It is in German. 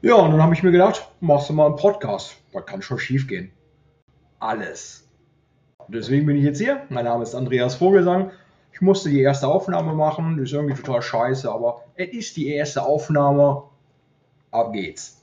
Ja, und dann habe ich mir gedacht, machst du mal einen Podcast. Was kann schon schief gehen? Alles. Deswegen bin ich jetzt hier. Mein Name ist Andreas Vogelsang. Ich musste die erste Aufnahme machen. Das ist irgendwie total scheiße, aber es ist die erste Aufnahme. Ab geht's.